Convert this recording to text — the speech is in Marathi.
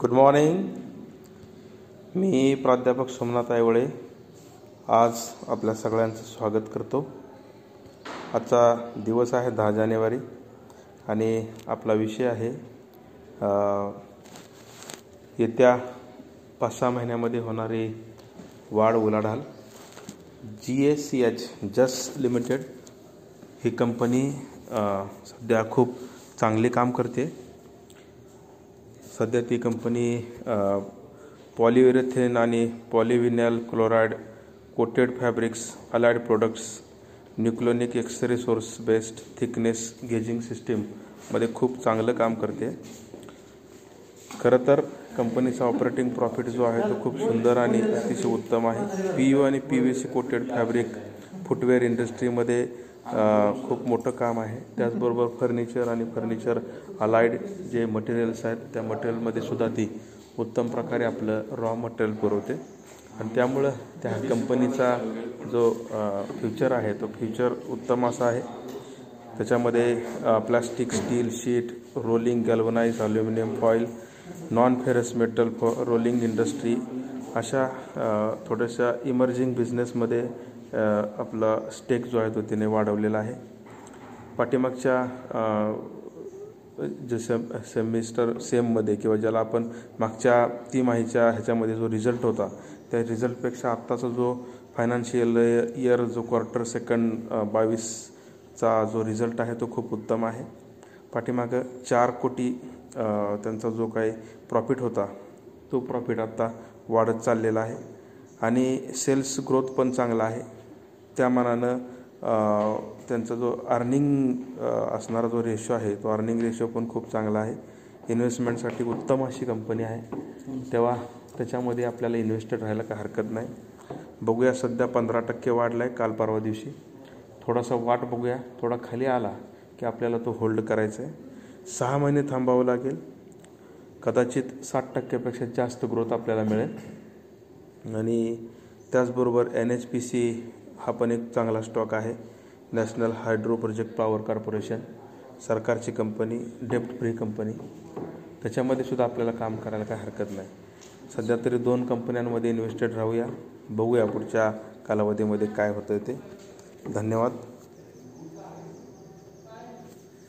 गुड मॉर्निंग मी प्राध्यापक सोमनाथ आयवळे आज आपल्या सगळ्यांचं स्वागत करतो. आजचा दिवस आहे दहा जानेवारी आणि आपला विषय आहे येत्या पाच सहा महिन्यामध्ये होणारी वाढ उलाढाल. जी एस सी एच जस लिमिटेड ही कंपनी सध्या खूप चांगले काम करते. सध्या ती कंपनी पॉलियुरेथेन आणि polyvinyl chloride coated fabrics allied products nucleonic X ray source based thickness gauging सिस्टीममध्ये खूप चांगलं काम करते. खरं तर कंपनीचा ऑपरेटिंग प्रॉफिट जो आहे तो खूप सुंदर आणि अतिशय उत्तम आहे. पी यू आणि P V C coated fabric footwear इंडस्ट्रीमध्ये खूप मोठं काम आहे. त्याचबरोबर फर्निचर आणि फर्निचर अलाइड जे मटेरियल्स आहेत त्या मटेरियलमध्ये सुद्धा ती उत्तम प्रकारे आपलं रॉ मटेरियल पुरवते. आणि त्यामुळं त्या कंपनीचा जो फ्युचर आहे तो फ्युचर उत्तम असा आहे. त्याच्यामध्ये plastic steel sheet rolling galvanize aluminium foil non ferrous metal foil rolling industry अशा थोड्याशा इमर्जिंग बिझनेसमध्ये आपला स्टेक जो आहे तो तिने वाढवलेला आहे. पाठीमागच्या जे सेम सेमिस्टर सेममध्ये किंवा ज्याला आपण मागच्या तिमाहीच्या ह्याच्यामध्ये जो रिझल्ट होता त्या रिझल्टपेक्षा आत्ताचा जो फायनान्शियल इयर जो क्वार्टर सेकंड बावीसचा जो रिझल्ट आहे तो खूप उत्तम आहे. पाठीमागं चार कोटी त्यांचा जो काही प्रॉफिट होता तो प्रॉफिट आत्ता वाढत चाललेला आहे. आणि सेल्स ग्रोथ पण चांगला आहे. त्या मानानं त्यांचा जो अर्निंग असणारा जो रेशो आहे तो अर्निंग रेशो पण खूप चांगला आहे. इन्व्हेस्टमेंटसाठी उत्तम अशी कंपनी आहे. तेव्हा त्याच्यामध्ये आपल्याला इन्व्हेस्टेड राहायला काही हरकत नाही. बघूया सध्या पंधरा टक्के वाढला आहे काल परवा दिवशी. थोडासा वाट बघूया. थोडा खाली आला की आपल्याला तो होल्ड करायचा आहे सहा महिने थांबावं लागेल. कदाचित साठ टक्क्यापेक्षा जास्त ग्रोथ आपल्याला मिळेल. आणि त्याचबरोबर एन एच पी सी हा पण एक चांगला स्टॉक आहे. National hydro project power corporation सरकारची कंपनी डेप्ट फ्री कंपनी त्याच्यामध्ये सुद्धा आपल्याला काम करायला काही हरकत नाही. सध्या तरी दोन कंपन्यांमध्ये इन्व्हेस्टेड राहूया. बघूया पुढच्या कालावधीमध्ये काय होतं ते. धन्यवाद.